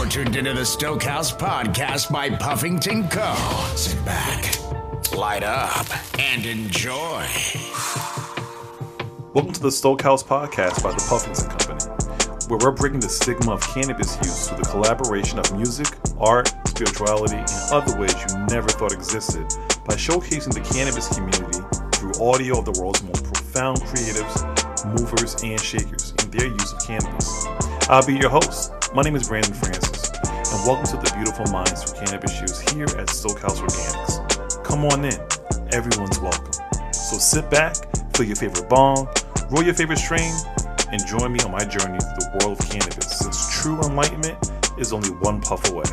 You're tuned into the Stokehouse podcast by Puffington Co. Sit back, light up, and enjoy. Welcome to the Stokehouse podcast by the Puffington Company, where we're breaking the stigma of cannabis use through the collaboration of music, art, spirituality, and other ways you never thought existed by showcasing the cannabis community through audio of the world's most profound creatives, movers, and shakers in their use of cannabis. I'll be your host. My name is Brandon Francis, and welcome to the beautiful minds for cannabis use here at Stokehouse Organics. Come on in, everyone's welcome. So sit back, fill your favorite bong, roll your favorite strain, and join me on my journey through the world of cannabis since true enlightenment is only one puff away.